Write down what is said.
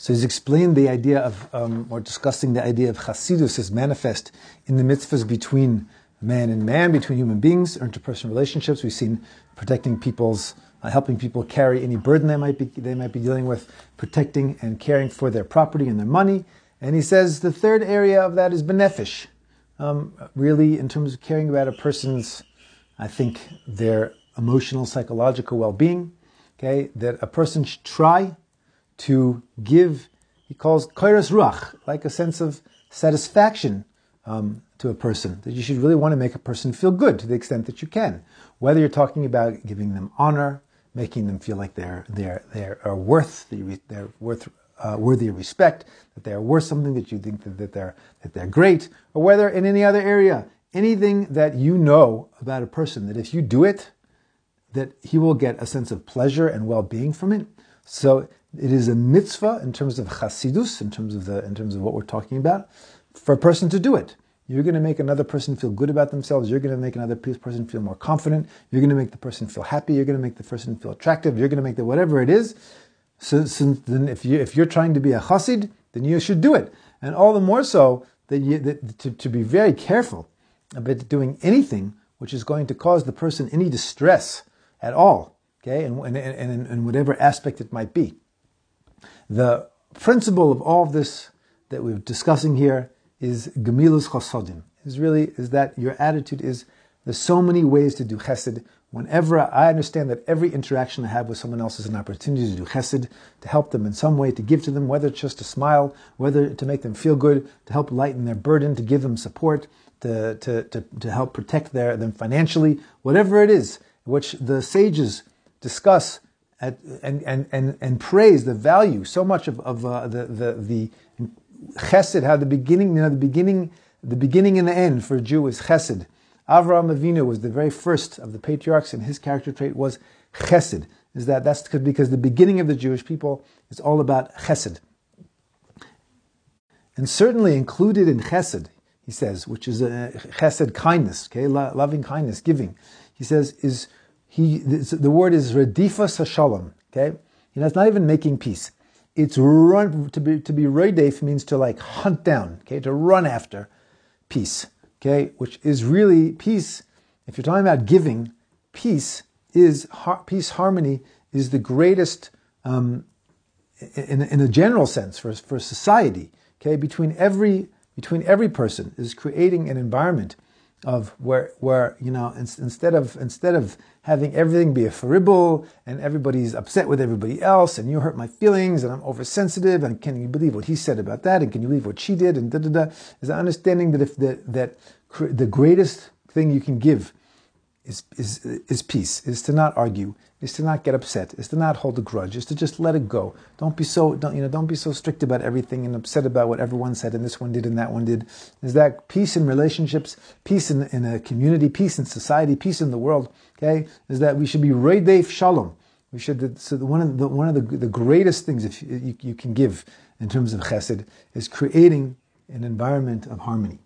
So he's explained the idea of, um, or discussing the idea of Chasidus as manifest in the mitzvahs between man and man, between human beings, or interpersonal relationships. We've seen protecting people's, uh, helping people carry any burden they might be they might be dealing with, protecting and caring for their property and their money. And he says the third area of that is benefish. Um, really, in terms of caring about a person's, I think, their emotional, psychological well-being. Okay, that a person should try to give. He calls koras ruach, like a sense of satisfaction um, to a person, that you should really want to make a person feel good to the extent that you can. Whether you're talking about giving them honor, making them feel like they're they're they are worth they're worth uh, worthy of respect, that they are worth something, that you think that, that they're that they're great, or whether in any other area, anything that you know about a person, that if you do it, that he will get a sense of pleasure and well-being from it. So it is a mitzvah in terms of chasidus, in terms of the in terms of what we're talking about, for a person to do it. You're going to make another person feel good about themselves. You're going to make another person feel more confident. You're going to make the person feel happy. You're going to make the person feel attractive. You're going to make the whatever it is. So, so then, if you if you're trying to be a chassid, then you should do it, and all the more so that you that, to, to be very careful about doing anything which is going to cause the person any distress at all. Okay, and and and in whatever aspect it might be. The principle of all of this that we're discussing here is gemilus chasodim. Is really is that your attitude is there's so many ways to do chesed. Whenever I understand that every interaction I have with someone else is an opportunity to do chesed, to help them in some way, to give to them, whether it's just a smile, whether to make them feel good, to help lighten their burden, to give them support, to, to, to, to help protect their, them financially, whatever it is, which the sages discuss at, and, and, and, and praise the value so much of, of uh, the, the, the chesed, how the beginning, you know, the beginning, the beginning and the end for a Jew is chesed. Avraham Avinu was the very first of the patriarchs, and his character trait was chesed. Is that that's because the beginning of the Jewish people is all about chesed, and certainly included in chesed, he says, which is a chesed kindness, okay, loving kindness, giving. He says is he the word is redifas shalom, okay. You know, it's not even making peace. It's run to be to be roidef means to like hunt down, okay, to run after peace, okay, which is really peace. If you're talking about giving, peace is peace harmony is the greatest um, in, in a general sense for for society, okay, between every between every person is creating an environment of where where you know instead of instead of having everything be a faribble and everybody's upset with everybody else and you hurt my feelings and I'm oversensitive and can you believe what he said about that and can you believe what she did and da da da. Is the understanding that if the, that the greatest thing you can give is, is, is peace, is to not argue, is to not get upset, is to not hold a grudge, is to just let it go. Don't be so, don't, you know, don't be so strict about everything and upset about what everyone said and this one did and that one did. Is that peace in relationships, peace in, in a community, peace in society, peace in the world, okay? Is that we should be reidef shalom. We should, so one of the, one of the, the greatest things if you, you can give in terms of chesed is creating an environment of harmony.